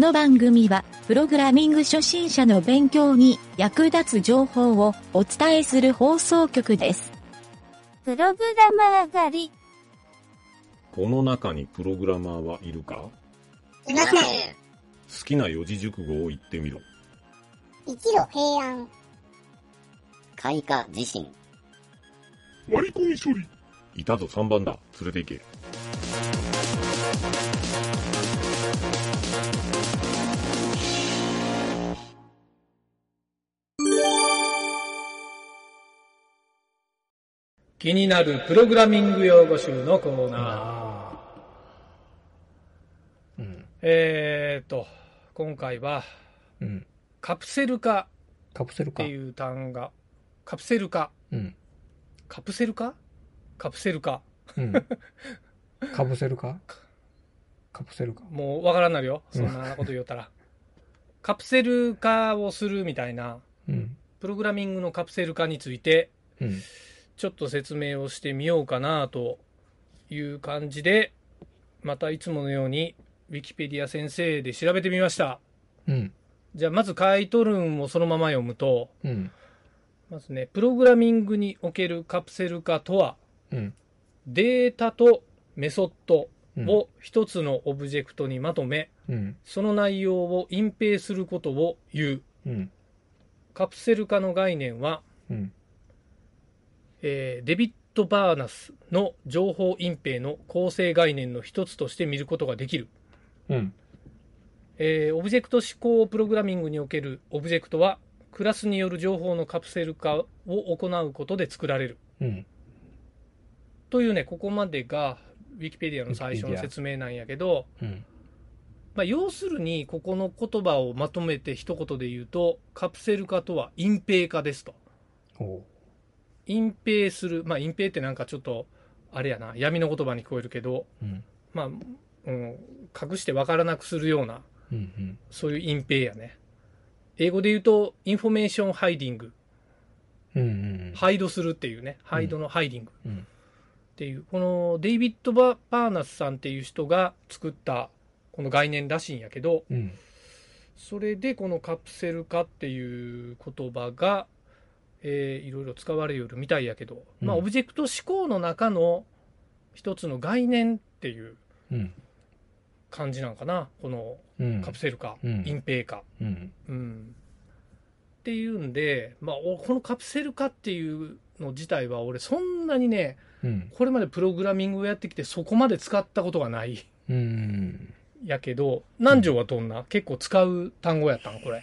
の番組は、プログラミング初心者の勉強に役立つ情報をお伝えする放送局です。プログラマー狩り。この中にプログラマーはいるか？いません。好きな四字熟語を言ってみろ。一路平安。開花自身。割り込み処理。いたぞ3番だ。連れて行け。気になるプログラミング用語集のコーナー。うん。えーと、今回はうん。カプセル化カプセルか。っていう単語が、カプセル化。うん。カプセル化？カプセル化。うん。かぶせるかカプセルか。もうわからんなるよ。そんなこと言おったら。カプセル化をするみたいな、うん。プログラミングのカプセル化について、うん。ちょっと説明をしてみようかなという感じで、またいつものように、ウィキペディア先生で調べてみました。うん。じゃあまず書いとるんをそのまま読むと、うん。まずね、プログラミングにおけるカプセル化とは、うん。データとメソッドうんを一つのオブジェクトにまとめ、うん。その内容を隠蔽することを言う。うん。カプセル化の概念は、うん。えーデビッド・パーナスの情報隠蔽の構成概念の一つとして見ることができる。うん。えーオブジェクト指向プログラミングにおけるオブジェクトは、クラスによる情報のカプセル化を行うことで作られる。うん。というね、ここまでが、ウィキペディアの最初の説明なんやけど、うん。まあ、要するに、ここの言葉をまとめて一言で言うと、カプセル化とは隠蔽化ですと。隠蔽する、まあ、隠蔽ってなんかちょっと、あれやな、闇の言葉に聞こえるけど、うん。まあ、うん、隠して分からなくするような、うん。うん。そういう隠蔽やね。英語で言うと、 information hiding。うん。うん。 hide するっていうね、 hide の hiding うん。っていう、このデイビッド・バパーナスさんっていう人が作ったこの概念らしいんやけど、うん。それでこのカプセル化っていう言葉が、えーいろいろ使われるみたいやけど、まあ、うんオブジェクト思考の中の一つの概念っていううん。感じなんかな、このうん。カプセル化、うん隠蔽化。うん。うん。っていうんで、まあ、おこのカプセル化っていうの自体は、俺、そんなにね、うん。これまでプログラミングをやってきて、そこまで使ったことがないうん。やけど、南條はどんな、結構使う単語やったん？これ。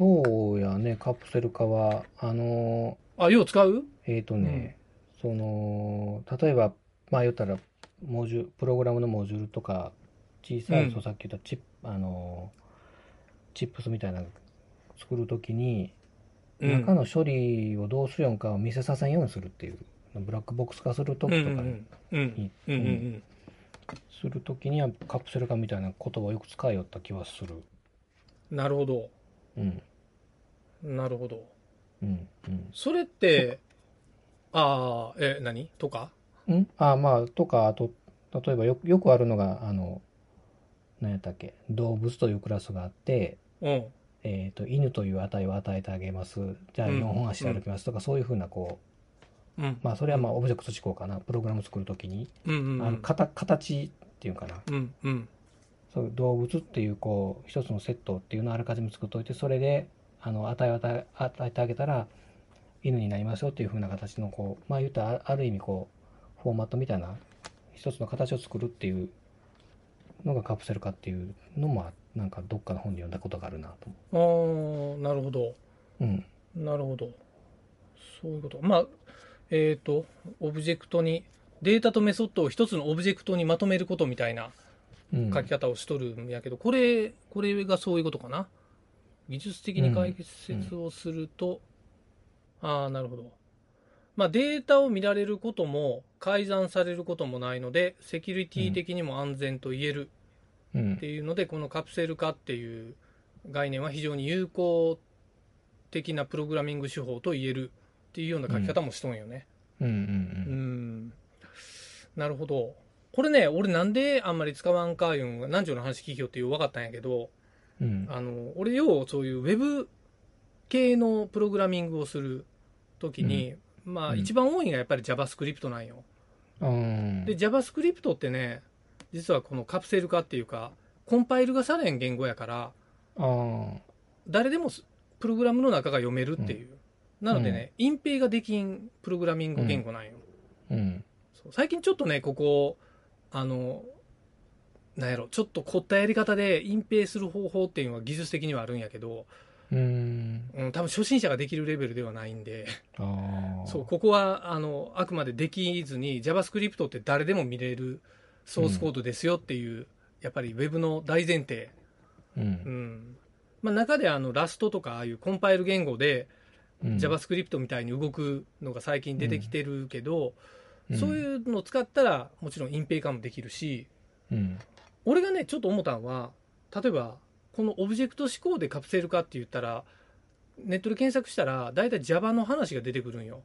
そうやね、カプセル化は、あのあ、よう使う？えっ、とね、その、例えば、まあ言ったら、モジュプログラムのモジュールとか、小さい、うんそうさっき言ったチップ、あの、チップスみたいなの作るときに、うん中の処理をどうするんかを見せさせんようにするっていう、ブラックボックス化するときとかに、うんうんうんうんうんするときにはカプセル化みたいな言葉をよく使いよった気はする。うん。なるほど。うん。なるほど。うん。うん。それって、ああ、え、何？とか？ん？あまあ、とか、あと、例えばよよくあるのが、あの、何やったっけ、動物というクラスがあって、うん。えっ、と、犬という値を与えてあげます。じゃあうん4本足で歩きますとか、そういうふうな、こうんう、。まあ、それはまあ、オブジェクト思考かな。プログラム作るときに、うんうんうん。あの、かた形っていうかな。うんうん。そう動物っていう、こう、一つのセットっていうのをあらかじめ作っといて、それで、あの、値を与え与えてあげたら、犬になりますよっていうふうな形の、こう、まあ、言ったら、あある意味、こう、フォーマットみたいな、一つの形を作るっていうのがカプセル化っていうのも、なんかどっかの本で読んだことがあるなと思ああ、なるほど。う。うん。なるほど。そういうこと。まあ、えっ、と、オブジェクトに、データとメソッドを一つのオブジェクトにまとめることみたいなうん。書き方をしとるんやけど、これ、これがそういうことかな。技術的に解説をすると、ああ、なるほど。まあ、データを見られることも改ざんされることもないので、セキュリティ的にも安全と言えるうんっていうので、このカプセル化っていう概念は非常に有効的なプログラミング手法と言えるっていうような書き方もしとんよね。うんうんうん。なるほど。これね、俺なんであんまり使わんかいうんが、南條の話聞きよってよ分かったんやけど、うん。あの、俺ようそういうウェブ系のプログラミングをするときに、まあうん一番多いのがやっぱり JavaScript なんよ。うん。で、JavaScript ってね、実はこのカプセル化っていうか、コンパイルがされん言語やから、誰でもすプログラムの中が読めるっていう。なのでね、隠蔽ができんプログラミング言語なんよ。うん。最近ちょっとね、ここ、あの、なんやろ、ちょっと凝ったやり方で隠蔽する方法っていうのは技術的にはあるんやけど、うん。うん、多分初心者ができるレベルではないんで、ああ。そう、ここは、あの、あくまでできずに、JavaScript って誰でも見れるソースコードですよっていう、やっぱり Web の大前提。う。うんん。まあ、中であの、ラストとか、ああいうコンパイル言語で、うん。JavaScript みたいに動くのが最近出てきてるけど、うんそういうのを使ったら、もちろん隠蔽化もできるし、うん。俺がね、ちょっと思ったのは、例えば、このオブジェクト思考でカプセル化って言ったら、ネットで検索したら、大体 Java の話が出てくるんよ。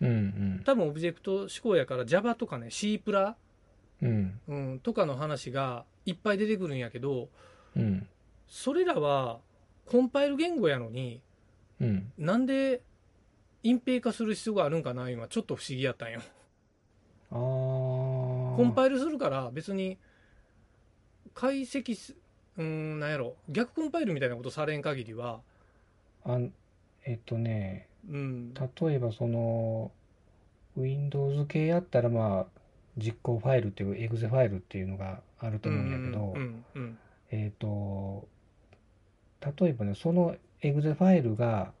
うん。うん。多分オブジェクト思考やから Java とかね C プラ、うん。うん、とかの話がいっぱい出てくるんやけどうん。それらはコンパイル言語やのにうん。なんで隠蔽化する必要があるんかな今ちょっと不思議やったんよああ。コンパイルするから別に解析すうんなんやろ。逆コンパイルみたいなことされん限りは。あんえっとね、うん。例えばその、Windows 系やったらまあ、実行ファイルっていう、エグゼファイルっていうのがあると思うんやけどう、んうんえっと、例えばね、そのエグゼファイルが、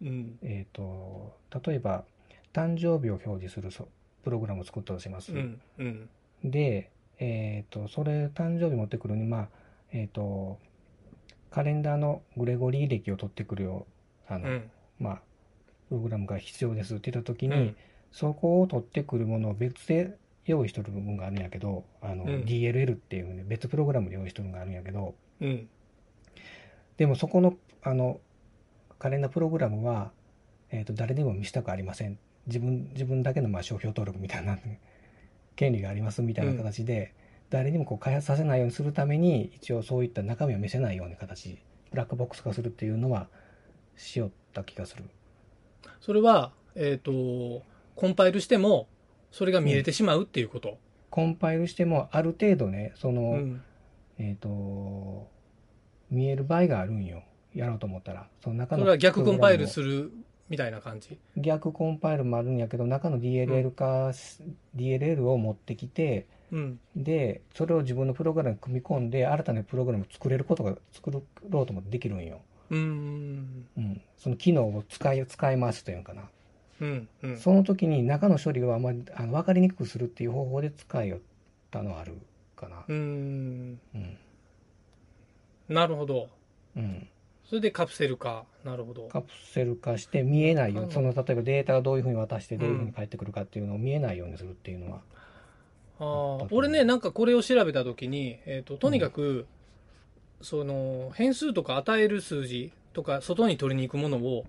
うん。えっと、例えば、誕生日を表示するそプログラムを作ったとします。うんうん。で、えっと、それ、誕生日持ってくるに、まあ、えっと、カレンダーのグレゴリー歴を取ってくるよう、あの、うん。まあ、プログラムが必要ですって言ったときに、うん。そこを取ってくるものを別で用意してる部分があるんやけど、あの、うん。DLL っていうね、別プログラムで用意してるのがあるんやけど、うん。でもそこの、あの、カレンダープログラムは、えっ、と、誰でも見せたくありません。自分、自分だけのまあ商標登録みたいな、権利がありますみたいな形で、誰にもこう開発させないようにするために、一応そういった中身を見せないような形、ブラックボックス化するっていうのは、しよった気がする。それはえっ、とコンパイルしてもそれが見れてしまうっていうこと、コンパイルしても、ある程度ね、その、うんえっ、と、見える場合があるんよ。やろうと思ったら。その中のそれは逆コンパイルる。するみたいな感じ？逆コンパイルもあるんやけど、中の DLL 化し、DLL を持ってきて、うん。で、それを自分のプログラムに組み込んで、新たなプログラムを作れることが、作ろうともできるんよ。うーん。うん。その機能を使い、使い回すというのかな。うん。うん。その時に中の処理をあまりあの分かりにくくするっていう方法で使いよったのはあるかな。うーん。うん。なるほど。うん。それでカプセル化。なるほど。カプセル化して見えないよううんに、その例えばデータがどういうふうに渡してどういうふうに返ってくるかっていうのを見えないようにするっていうのは。ああ、俺ね、なんかこれを調べたときに、えっ、と、とにかく、その、変数とか与える数字とか、外に取りに行くものを、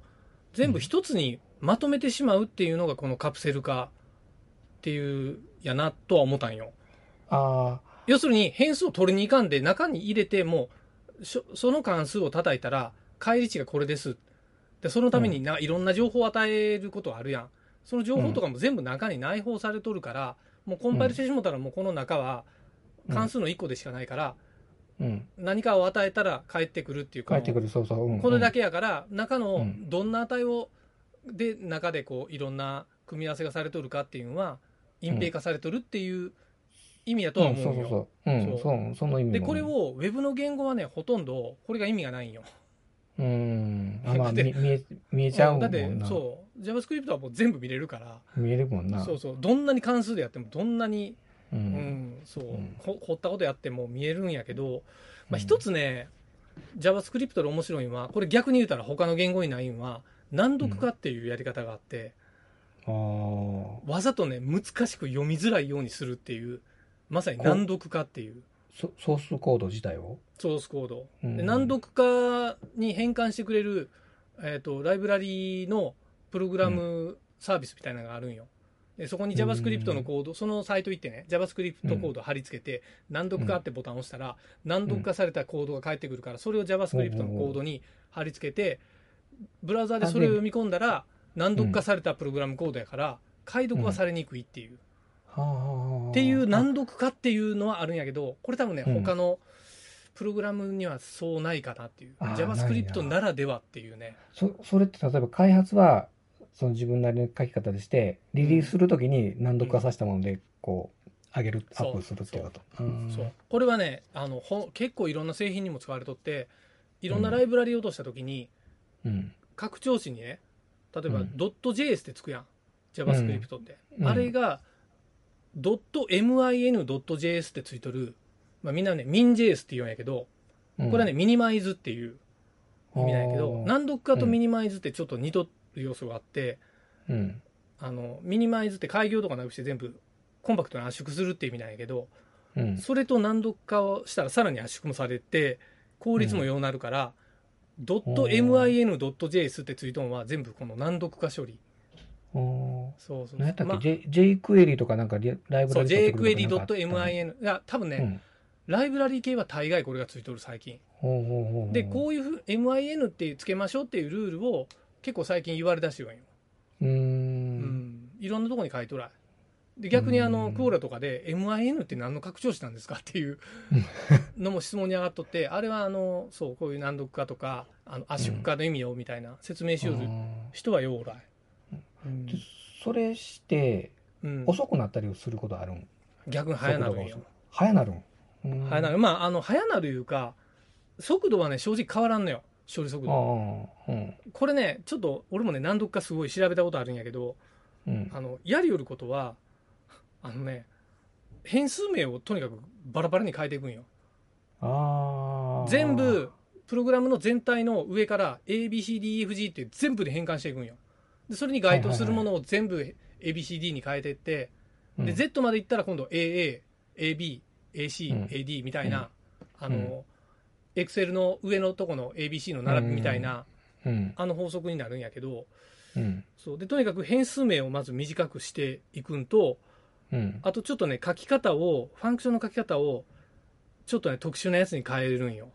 全部一つにまとめてしまうっていうのが、このカプセル化っていう、やな、とは思ったんよ。あ要するに、変数を取りに行かんで、中に入れて、もその関数を叩いたら、返り値がこれです。で、そのためにな、いろんな情報を与えることあるやん。その情報とかも全部中に内包されとるから、もうコンパイルしてしもたら、もうこの中は、あ。関数の1個でしかないから、うん。何かを与えたら返ってくるっていうか返ってくる、そうそう。うん、これだけ。けやから中のうんどんな値をで中でこういろんな組み合わせがされとるかっていうのは隠蔽化されとるっていう意味やとはうん、思よ。そううそうそう。うん、そうそう、その意味もでこれ、をウェブの言語はねほとんどこれが意味がないんよ。うん。あ、まあ、で見見え、見えちゃうもんな。だってそう JavaScript はもう全部見れるから見えるもんな。そうそうどんなに関数でやってもどんなに、う。うんんそううんほ掘ったことやっても見えるんやけど、まあ、うん一つね、JavaScript で面白いのは、これ逆に言うたら他の言語にないのは、難読化っていうやり方があって、ああ。わざとね、難しく読みづらいようにするっていう、まさに難読化っていう。そソースコード自体を？ソースコード。うん。で難読化に変換してくれる、えっ、と、ライブラリーのプログラムサービスみたいなのがあるんよ。でそこに JavaScript のコード、そのサイト行ってね、JavaScript コード貼り付けて、難読化ってボタンを押したら、難読化されたコードが返ってくるから、それを JavaScript のコードに貼り付けて、ブラウザでそれを読み込んだら、難読化されたプログラムコードやから、解読はされにくいっていう。っていう難読化っていうのはあるんやけど、これ多分ね、うん。他のプログラムにはそうないかなっていう。JavaScript なならではっていうね。そそれって例えば開発はその自分なりの書き方でしてリリースするときに難読化させたものでこう上げるアップするっていうこと。うん。そう。これはねあのほ結構いろんな製品にも使われとっていろんなライブラリを落としたときに、うん。拡張子にね例えばうん .js ってつくやん。JavaScript って、うん。あれが .min.js ってついとる、まあ、みんなね min.js って言うんやけどうん。これはねミニマイズっていう意味なんやけど難読化とミニマイズってちょっと似とる要素があって、うん。あのミニマイズって開業とかなくして全部コンパクトに圧縮するって意味なんやけどうん。それと難読化をしたらさらに圧縮もされて効率もようなるから、.min.js ってついとんは全部この難読化処理。おそうそう何やったっけ、まあ。J jQuery とかなんかリライブそうラリ取ってくるとかな。んかあった jQuery.min いや多分ね、うん。ライブラリ系は大概これがついとる最近。ほうほうほうほう。でこういうふう min ってつけましょうっていうルールを結構最近言われだしてるんよ、うーうん。ん、いろんなところに書いとらいで逆にあうん。のクオーラとかで min って何の拡張子なんですかっていう のも質問に上がっとってあれはあのそうこういう難読化とかあの圧縮化の意味をみたいな説明しよる人はようおらい、うん。でそれしてうん。遅くなったりすることあるん？逆に早なるんよ。早なるん？うん。早なる。まああの早なるいうか速度はね正直変わらんのよ。処理速度。うん。これねちょっと俺もね難読化すごい調べたことあるんやけどうん。あのやりよることはあのね変数名をとにかくバラバラに変えていくんよ。全部プログラムの全体の上から ABCDEFG って全部で変換していくんよでそれに該当するものを全部 ABCD に変えていって、うん。で Z までいったら今度 AAABAC、うん。AD みたいな、あの、Excel の上のとこの ABC の並びみたいな、うん。あの法則になるんやけどうん。そう。でとにかく変数名をまず短くしていくんとうん。あとちょっとね書き方をファンクションの書き方をちょっとね特殊なやつに変えるんよ。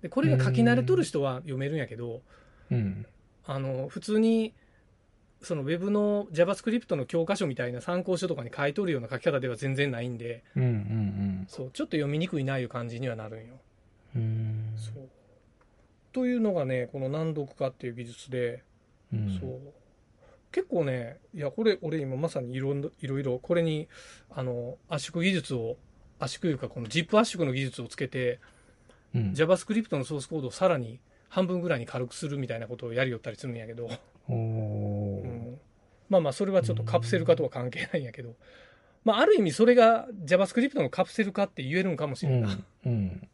でこれが書き慣れとる人は読めるんやけどうん。あの普通にその Web の JavaScript の教科書みたいな参考書とかに書いとるような書き方では全然ないんでうんうんそうちょっと読みにくいないう感じにはなるんよ。うん。うんそう。というのがねこの難読化っていう技術で、うん。そう。結構ねいやこれ俺今まさにいろいろいろこれにあの圧縮技術を圧縮いうかこの ZIP 圧縮の技術をつけてうん。JavaScript のソースコードをさらに半分ぐらいに軽くするみたいなことをやりよったりするんやけど、まあまあそれはちょっとカプセル化とは関係ないんやけど、まあ、ある意味それが JavaScript のカプセル化って言えるんかもしれんな、うん。うん。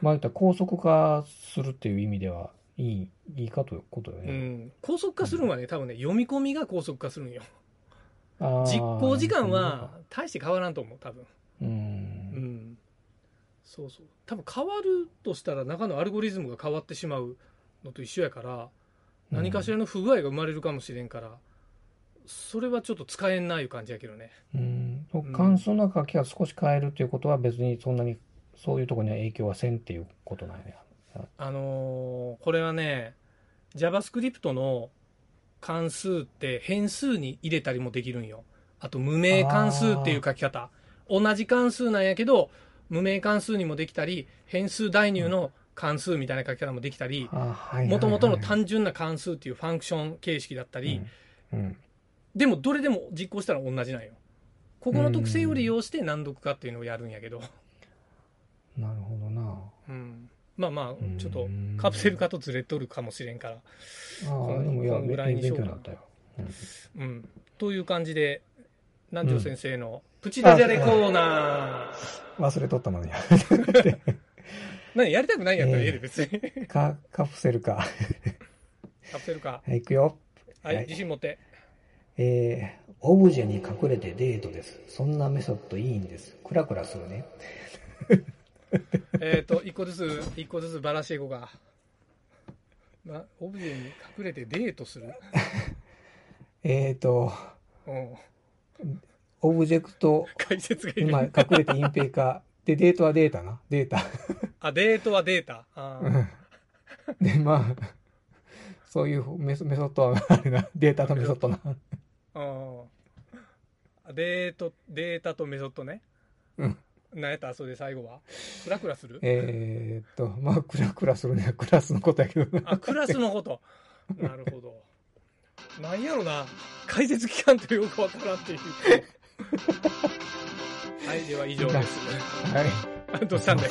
まあ高速化するっていう意味ではいいいいかということようね、ん、高速化するのはね多分ね読み込みが高速化するんよ。あー実行時間は大して変わらんと思う多分。ううんん。そうそう。多分変わるとしたら中のアルゴリズムが変わってしまうのと一緒やから何かしらの不具合が生まれるかもしれんからそれはちょっと使えんないう感じやけどね。うん。ん関数の書きが少し変えるっていうことは別にそんなにそういうところには影響はせんっていうことなんや。あのーこれはね JavaScript の関数って変数に入れたりもできるんよ。あと無名関数っていう書き方。同じ関数なんやけど無名関数にもできたり変数代入の関数みたいな書き方もできたりもともとの単純な関数っていうファンクション形式だったり、うん。うんでもどれでも実行したら同じなんよ。ここの特性を利用して難読化っていうのをやるんやけど、なるほどな。うん、まあまあちょっとうん。カプセル化とずれとるかもしれんから。ああでもいやぐらいにしようかなうんうん、という感じで南條先生のプチダジャレコーナー、忘れとったのに。何やりたくないんやったらええでえ別に。カカプセルか。カプセル化はい行くよ。はい、はい。自信持ってえー、オブジェに隠れてデートですそんなメソッドいいんですクラクラするね えっと一個ずつ一個ずつばらしていこうか、ま、オブジェに隠れてデートする？えーとうんオブジェクト、解説が。今隠れて隠蔽化。で、データはデータな。データ。あ、デートはデータ。あーうんで、まあ、そういうメソメソッドはあれな。データとメソッドな。うんデート、データとメソッドね。うん。何やった？それで最後は？クラクラする？えーっと、まあ、クラクラするね。クラスのことやけどな。あ、クラスのこと？なるほど。なんやろな。解説期間とよくわからんっていう。はい、では以上です。はい。どうしたんだよ。